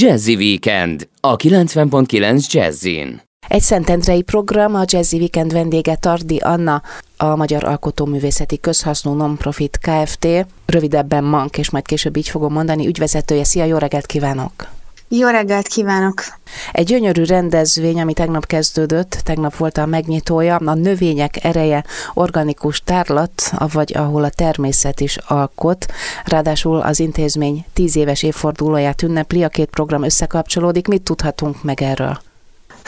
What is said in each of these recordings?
Jazzy Weekend a 90.9 Jazzin. Egy Szentendrei program, a Jazzy Weekend vendége Tardi Anna, a Magyar Alkotóművészeti Közhasznú Nonprofit Kft. Rövidebben MANK, és majd később így fogom mondani, ügyvezetője. Szia, jó reggelt kívánok! Jó reggelt kívánok! Egy gyönyörű rendezvény, ami tegnap kezdődött, tegnap volt a megnyitója, a növények ereje, organikus tárlat, vagy ahol a természet is alkot. Ráadásul az intézmény tíz éves évfordulóját ünnepli, a két program összekapcsolódik. Mit tudhatunk meg erről?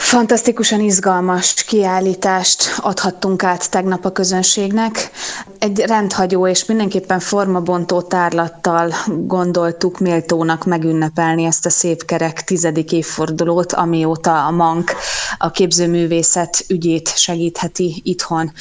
Fantasztikusan izgalmas kiállítást adhattunk át tegnap a közönségnek. Egy rendhagyó és mindenképpen formabontó tárlattal gondoltuk méltónak megünnepelni ezt a szép kerek tizedik évfordulót, amióta a MANK a képzőművészet ügyét segítheti itthon.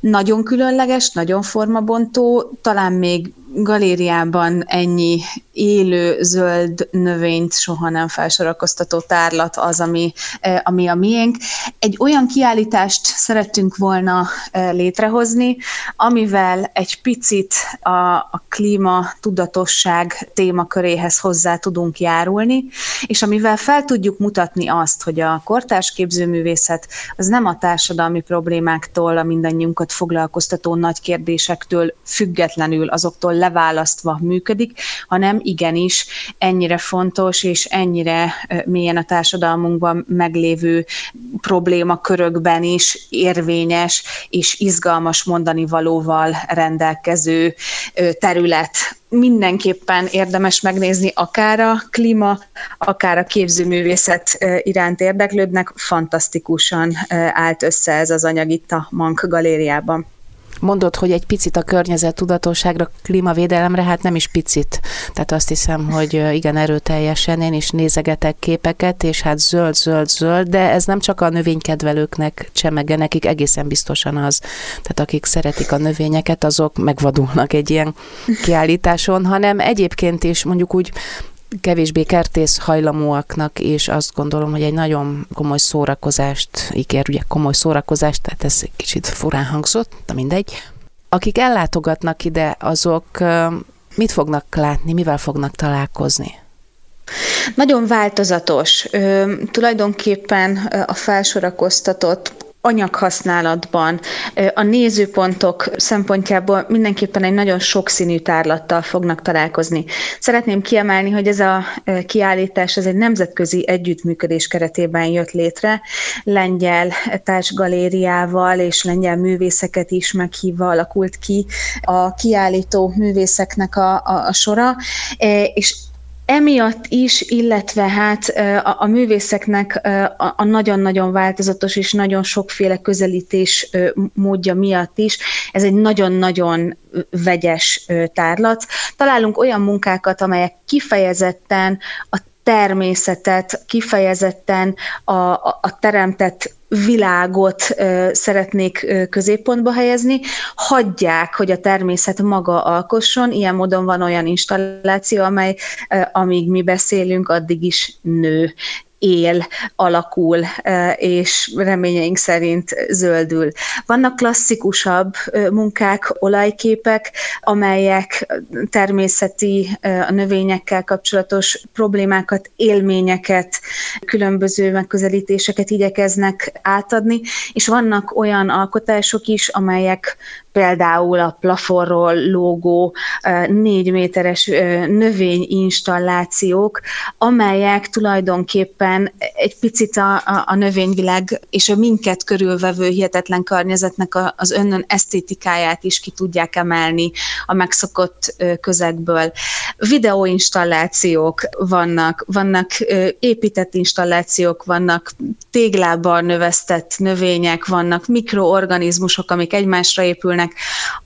Nagyon különleges, nagyon formabontó, talán még galériában ennyi élő zöld növényt soha nem felsorakoztató tárlat az, ami, e, ami a miénk. Egy olyan kiállítást szerettünk volna létrehozni, amivel egy picit a, a klíma tudatosság témaköréhez hozzá tudunk járulni, és amivel fel tudjuk mutatni azt, hogy a kortárs képzőművészet az nem a társadalmi problémáktól, a mindannyiunkat foglalkoztató nagy kérdésektől függetlenül, azoktól leválasztva működik, hanem igenis ennyire fontos és ennyire mélyen a társadalmunkban meglévő problémakörökben is érvényes és izgalmas mondani valóval rendelkező terület mindenképpen érdemes megnézni, akár a klíma, akár a képzőművészet iránt érdeklődnek, fantasztikusan állt össze ez az anyag itt a Mank galériában. Mondod, hogy egy picit a környezet tudatosságra, klímavédelemre, hát nem is picit. Tehát azt hiszem, hogy igen erőteljesen én is nézegetek képeket, és hát zöld, zöld, zöld, de ez nem csak a növénykedvelőknek csemege, nekik egészen biztosan az. Tehát akik szeretik a növényeket, azok megvadulnak egy ilyen kiállításon, hanem egyébként is mondjuk úgy kevésbé kertész hajlamúaknak, és azt gondolom, hogy egy nagyon komoly szórakozást ígér, ugye komoly szórakozást, tehát ez egy kicsit furán hangzott, de mindegy. Akik ellátogatnak ide, azok mit fognak látni, mivel fognak találkozni? Nagyon változatos. Ö, tulajdonképpen a felsorakoztatott anyaghasználatban, a nézőpontok szempontjából mindenképpen egy nagyon sokszínű tárlattal fognak találkozni. Szeretném kiemelni, hogy ez a kiállítás ez egy nemzetközi együttműködés keretében jött létre, lengyel társgalériával és lengyel művészeket is meghívva alakult ki a kiállító művészeknek a, a, a sora, és Emiatt is, illetve hát a, a művészeknek a, a nagyon-nagyon változatos és nagyon sokféle közelítés módja miatt is, ez egy nagyon-nagyon vegyes tárlat. Találunk olyan munkákat, amelyek kifejezetten a természetet, kifejezetten a, a, a teremtett világot ö, szeretnék ö, középpontba helyezni, hagyják, hogy a természet maga alkosson, ilyen módon van olyan installáció, amely ö, amíg mi beszélünk, addig is nő él, alakul, és reményeink szerint zöldül. Vannak klasszikusabb munkák, olajképek, amelyek természeti, a növényekkel kapcsolatos problémákat, élményeket, különböző megközelítéseket igyekeznek átadni, és vannak olyan alkotások is, amelyek például a plafonról lógó négy méteres növényinstallációk, amelyek tulajdonképpen egy picit a, a, növényvilág és a minket körülvevő hihetetlen környezetnek az önnön esztétikáját is ki tudják emelni a megszokott közegből. Videóinstallációk vannak, vannak épített installációk, vannak téglában növesztett növények, vannak mikroorganizmusok, amik egymásra épülnek, filmek.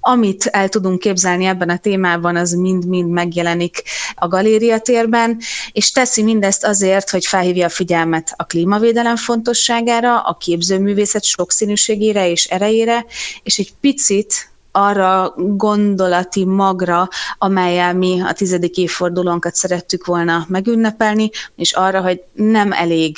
Amit el tudunk képzelni ebben a témában, az mind-mind megjelenik a galéria térben, és teszi mindezt azért, hogy felhívja a figyelmet a klímavédelem fontosságára, a képzőművészet sokszínűségére és erejére, és egy picit arra gondolati magra, amelyel mi a tizedik évfordulónkat szerettük volna megünnepelni, és arra, hogy nem elég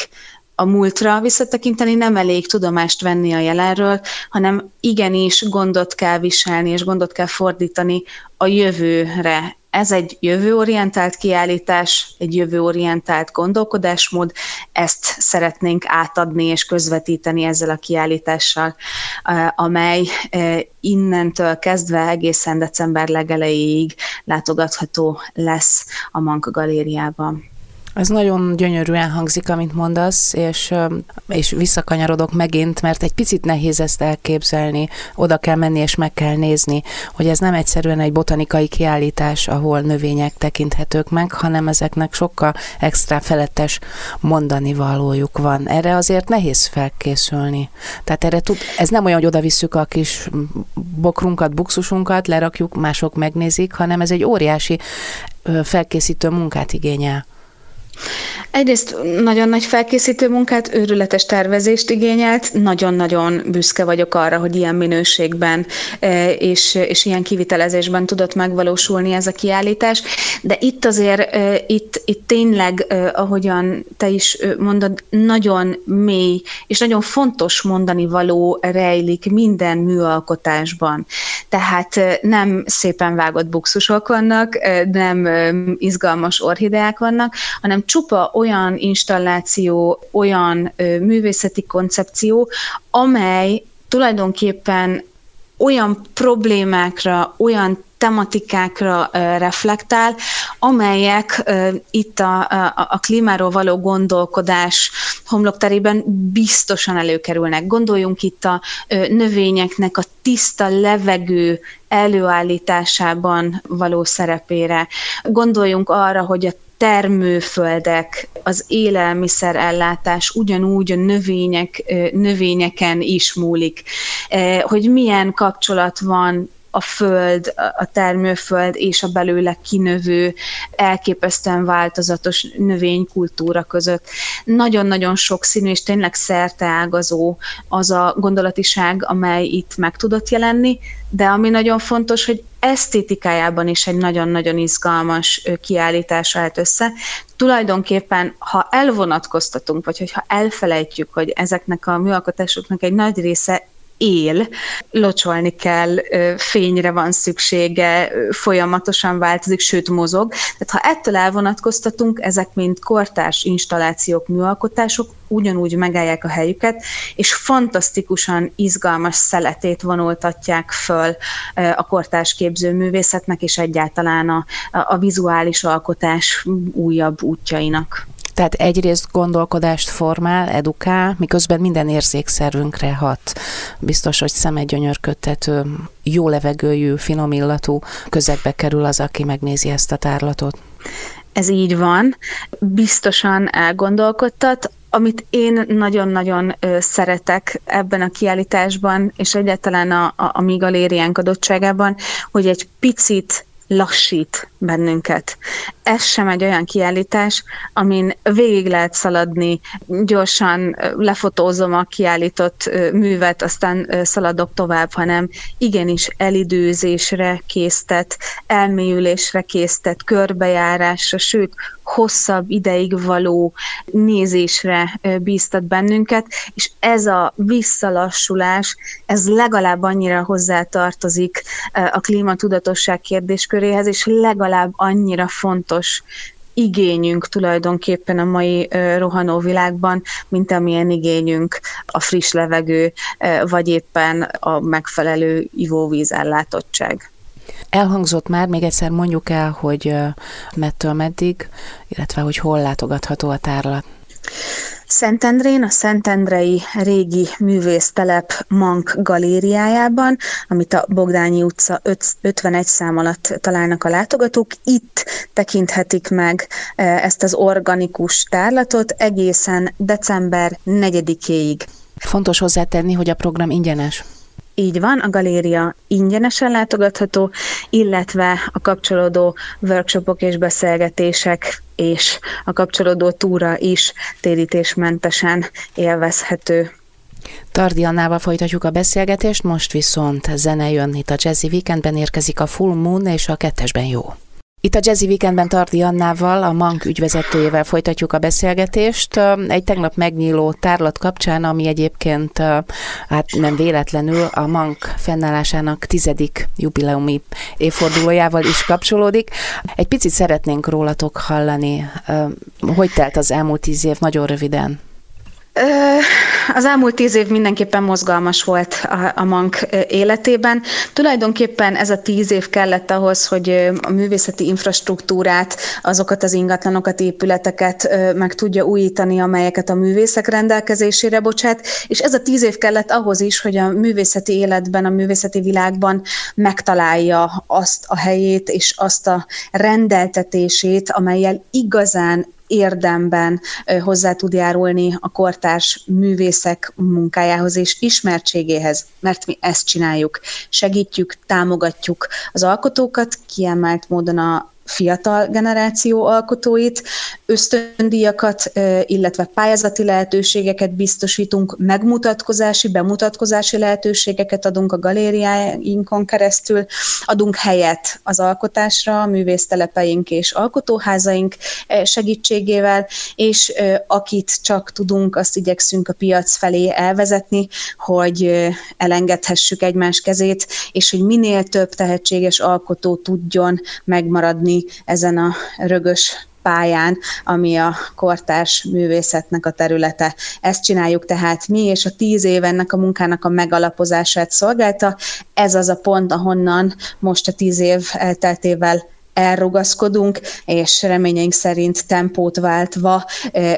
a múltra visszatekinteni, nem elég tudomást venni a jelenről, hanem igenis gondot kell viselni, és gondot kell fordítani a jövőre ez egy jövőorientált kiállítás, egy jövőorientált gondolkodásmód, ezt szeretnénk átadni és közvetíteni ezzel a kiállítással, amely innentől kezdve egészen december legelejéig látogatható lesz a Manka Galériában. Ez nagyon gyönyörűen hangzik, amit mondasz, és, és visszakanyarodok megint, mert egy picit nehéz ezt elképzelni. Oda kell menni és meg kell nézni, hogy ez nem egyszerűen egy botanikai kiállítás, ahol növények tekinthetők meg, hanem ezeknek sokkal extra felettes mondani valójuk van. Erre azért nehéz felkészülni. Tehát erre tud, ez nem olyan, hogy oda visszük a kis bokrunkat, buxusunkat, lerakjuk, mások megnézik, hanem ez egy óriási felkészítő munkát igényel. Egyrészt nagyon nagy felkészítő munkát, őrületes tervezést igényelt, nagyon-nagyon büszke vagyok arra, hogy ilyen minőségben e, és, és ilyen kivitelezésben tudott megvalósulni ez a kiállítás, de itt azért, e, itt, itt tényleg, e, ahogyan te is mondod, nagyon mély és nagyon fontos mondani való rejlik minden műalkotásban. Tehát nem szépen vágott buxusok vannak, nem izgalmas orhideák vannak, hanem csupa olyan installáció, olyan művészeti koncepció, amely tulajdonképpen olyan problémákra, olyan tematikákra reflektál, amelyek itt a, a, a klímáról való gondolkodás homlokterében biztosan előkerülnek. Gondoljunk itt a növényeknek a tiszta levegő előállításában való szerepére. Gondoljunk arra, hogy a termőföldek, az élelmiszerellátás ugyanúgy a növények, növényeken is múlik. Hogy milyen kapcsolat van a föld, a termőföld és a belőle kinövő, elképesztően változatos növénykultúra között. Nagyon-nagyon sokszínű és tényleg szerteágazó az a gondolatiság, amely itt meg tudott jelenni, de ami nagyon fontos, hogy esztétikájában is egy nagyon-nagyon izgalmas kiállítás állt össze. Tulajdonképpen, ha elvonatkoztatunk, vagy hogyha elfelejtjük, hogy ezeknek a műalkotásoknak egy nagy része él, locsolni kell, fényre van szüksége, folyamatosan változik, sőt mozog. Tehát ha ettől elvonatkoztatunk, ezek mind kortárs installációk, műalkotások ugyanúgy megállják a helyüket, és fantasztikusan izgalmas szeletét vonultatják föl a kortárs képzőművészetnek, és egyáltalán a, a vizuális alkotás újabb útjainak. Tehát egyrészt gondolkodást formál, edukál, miközben minden érzékszervünkre hat. Biztos, hogy szemegyönyörködtető, jó levegőjű, finom illatú közegbe kerül az, aki megnézi ezt a tárlatot. Ez így van. Biztosan elgondolkodtat, amit én nagyon-nagyon szeretek ebben a kiállításban, és egyáltalán a, a, a mi galériánk adottságában, hogy egy picit lassít bennünket. Ez sem egy olyan kiállítás, amin végig lehet szaladni, gyorsan lefotózom a kiállított művet, aztán szaladok tovább, hanem igenis elidőzésre késztet, elmélyülésre késztet, körbejárásra, sőt, hosszabb ideig való nézésre bíztat bennünket, és ez a visszalassulás, ez legalább annyira hozzátartozik a klímatudatosság kérdésköréhez, és legalább annyira fontos igényünk tulajdonképpen a mai rohanó világban, mint amilyen igényünk a friss levegő, vagy éppen a megfelelő ivóvíz ellátottság. Elhangzott már, még egyszer mondjuk el, hogy mettől meddig, illetve hogy hol látogatható a tárlat. Szentendrén, a Szentendrei régi művésztelep Mank galériájában, amit a Bogdányi utca 51 szám alatt találnak a látogatók. Itt tekinthetik meg ezt az organikus tárlatot egészen december 4-éig. Fontos hozzátenni, hogy a program ingyenes. Így van, a galéria ingyenesen látogatható, illetve a kapcsolódó workshopok és beszélgetések és a kapcsolódó túra is térítésmentesen élvezhető. Tardi Annával folytatjuk a beszélgetést, most viszont zene jön itt a Jazzy Weekendben érkezik a Full Moon és a kettesben jó. Itt a Jazzy Weekendben Tardi Annával, a MANK ügyvezetőjével folytatjuk a beszélgetést. Egy tegnap megnyíló tárlat kapcsán, ami egyébként hát nem véletlenül a MANK fennállásának tizedik jubileumi évfordulójával is kapcsolódik. Egy picit szeretnénk rólatok hallani. Hogy telt az elmúlt tíz év? Nagyon röviden. Az elmúlt tíz év mindenképpen mozgalmas volt a, a MANK életében. Tulajdonképpen ez a tíz év kellett ahhoz, hogy a művészeti infrastruktúrát, azokat az ingatlanokat, épületeket meg tudja újítani, amelyeket a művészek rendelkezésére bocsát, és ez a tíz év kellett ahhoz is, hogy a művészeti életben, a művészeti világban megtalálja azt a helyét és azt a rendeltetését, amelyel igazán érdemben hozzá tud járulni a kortárs művészek munkájához és ismertségéhez, mert mi ezt csináljuk. Segítjük, támogatjuk az alkotókat, kiemelt módon a fiatal generáció alkotóit, ösztöndíjakat, illetve pályázati lehetőségeket biztosítunk, megmutatkozási, bemutatkozási lehetőségeket adunk a galériáinkon keresztül, adunk helyet az alkotásra, a művésztelepeink és alkotóházaink segítségével, és akit csak tudunk, azt igyekszünk a piac felé elvezetni, hogy elengedhessük egymás kezét, és hogy minél több tehetséges alkotó tudjon megmaradni ezen a rögös pályán, ami a kortárs művészetnek a területe. Ezt csináljuk tehát mi, és a tíz év ennek a munkának a megalapozását szolgálta. Ez az a pont, ahonnan most a tíz év elteltével elrugaszkodunk, és reményeink szerint tempót váltva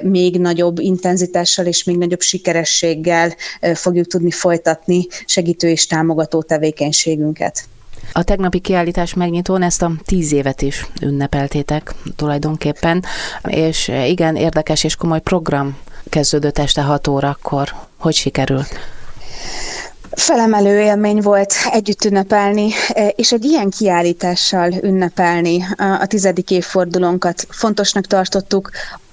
még nagyobb intenzitással és még nagyobb sikerességgel fogjuk tudni folytatni segítő és támogató tevékenységünket. A tegnapi kiállítás megnyitón ezt a tíz évet is ünnepeltétek tulajdonképpen, és igen, érdekes és komoly program kezdődött este 6 órakor. Hogy sikerült? Felemelő élmény volt együtt ünnepelni, és egy ilyen kiállítással ünnepelni a tizedik évfordulónkat. Fontosnak tartottuk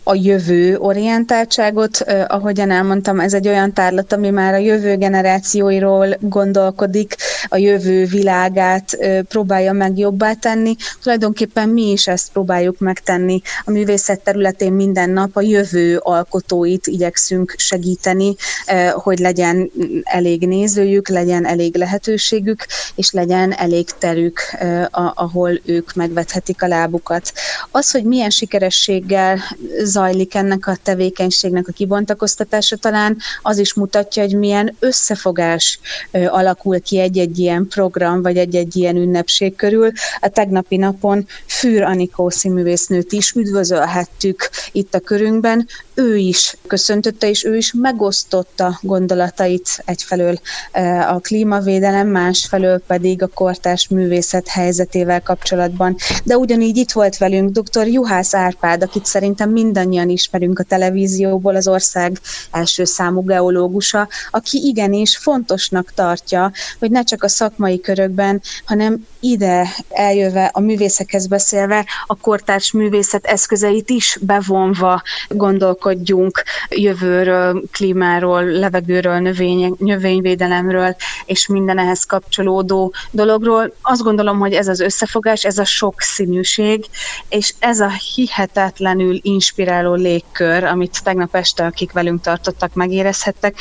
a jövő orientáltságot. Ahogyan elmondtam, ez egy olyan tárlat, ami már a jövő generációiról gondolkodik, a jövő világát próbálja meg jobbá tenni. Tulajdonképpen mi is ezt próbáljuk megtenni a művészet területén minden nap, a jövő alkotóit igyekszünk segíteni, hogy legyen elég nézőjük, legyen elég lehetőségük, és legyen elég terük, ahol ők megvethetik a lábukat. Az, hogy milyen sikerességgel zajlik ennek a tevékenységnek a kibontakoztatása, talán az is mutatja, hogy milyen összefogás alakul ki egy-egy ilyen program, vagy egy-egy ilyen ünnepség körül. A tegnapi napon Fűr Anikó színművésznőt is üdvözölhettük itt a körünkben. Ő is köszöntötte, és ő is megosztotta gondolatait egyfelől a klímavédelem, másfelől pedig a kortárs művészet helyzetével kapcsolatban. De ugyanígy itt volt velünk dr. Juhász Árpád, akit szerintem minden mindannyian ismerünk a televízióból, az ország első számú geológusa, aki igenis fontosnak tartja, hogy ne csak a szakmai körökben, hanem ide eljöve a művészekhez beszélve, a kortárs művészet eszközeit is bevonva gondolkodjunk jövőről, klímáról, levegőről, növény, növényvédelemről, és minden ehhez kapcsolódó dologról. Azt gondolom, hogy ez az összefogás, ez a sokszínűség, és ez a hihetetlenül inspiráló inspiráló légkör, amit tegnap este, akik velünk tartottak, megérezhettek,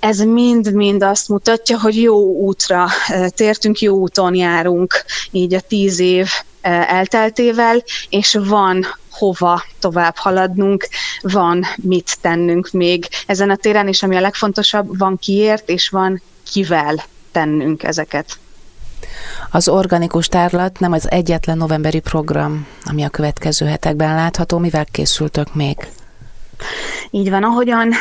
ez mind-mind azt mutatja, hogy jó útra tértünk, jó úton járunk így a tíz év elteltével, és van hova tovább haladnunk, van mit tennünk még ezen a téren, és ami a legfontosabb, van kiért, és van kivel tennünk ezeket. Az organikus tárlat nem az egyetlen novemberi program, ami a következő hetekben látható. Mivel készültök még? Így van, ahogyan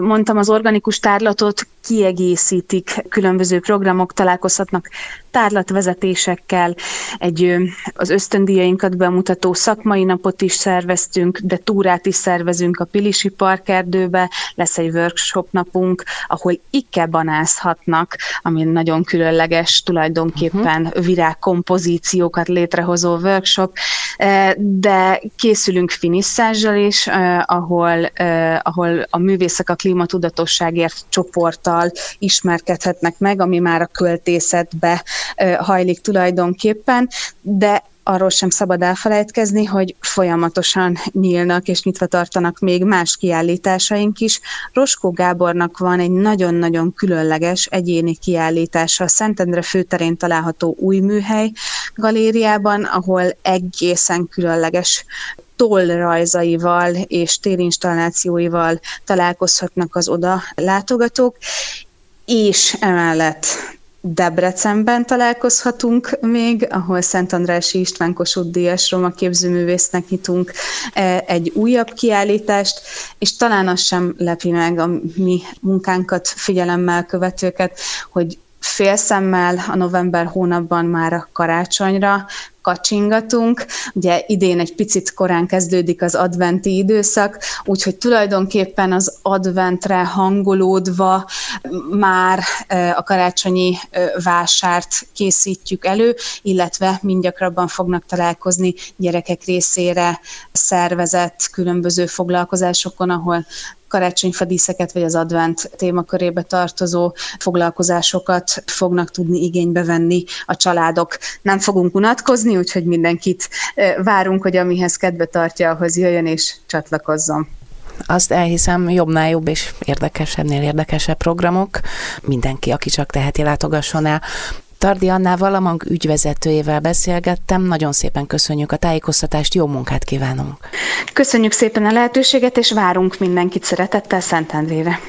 mondtam, az organikus tárlatot kiegészítik különböző programok, találkozhatnak tárlatvezetésekkel, egy az ösztöndíjainkat bemutató szakmai napot is szerveztünk, de túrát is szervezünk a Pilisi Parkerdőbe, lesz egy workshop napunk, ahol ikkebanázhatnak, ami nagyon különleges, tulajdonképpen uh-huh. virágkompozíciókat létrehozó workshop, de készülünk finisszázsal is, ahol, ahol a művészek a klímatudatosságért csoporttal ismerkedhetnek meg, ami már a költészetbe hajlik tulajdonképpen, de arról sem szabad elfelejtkezni, hogy folyamatosan nyílnak és nyitva tartanak még más kiállításaink is. Roskó Gábornak van egy nagyon-nagyon különleges egyéni kiállítása a Szentendre főterén található új műhely galériában, ahol egészen különleges tollrajzaival és térinstallációival találkozhatnak az oda látogatók, és emellett Debrecenben találkozhatunk még, ahol Szent Andrási István Kossuth Díjas Roma képzőművésznek nyitunk e, egy újabb kiállítást, és talán az sem lepi meg a mi munkánkat figyelemmel követőket, hogy félszemmel a november hónapban már a karácsonyra kacsingatunk. Ugye idén egy picit korán kezdődik az adventi időszak, úgyhogy tulajdonképpen az adventre hangolódva már a karácsonyi vásárt készítjük elő, illetve mindgyakrabban fognak találkozni gyerekek részére szervezett különböző foglalkozásokon, ahol karácsonyfadíszeket vagy az advent témakörébe tartozó foglalkozásokat fognak tudni igénybe venni a családok. Nem fogunk unatkozni, úgyhogy mindenkit várunk, hogy amihez kedve tartja, ahhoz jöjjön és csatlakozzon azt elhiszem, jobbnál jobb és érdekesebbnél érdekesebb programok. Mindenki, aki csak teheti, látogasson el. Tardi Annával, a MANG ügyvezetőjével beszélgettem. Nagyon szépen köszönjük a tájékoztatást, jó munkát kívánunk! Köszönjük szépen a lehetőséget, és várunk mindenkit szeretettel Szentendrére.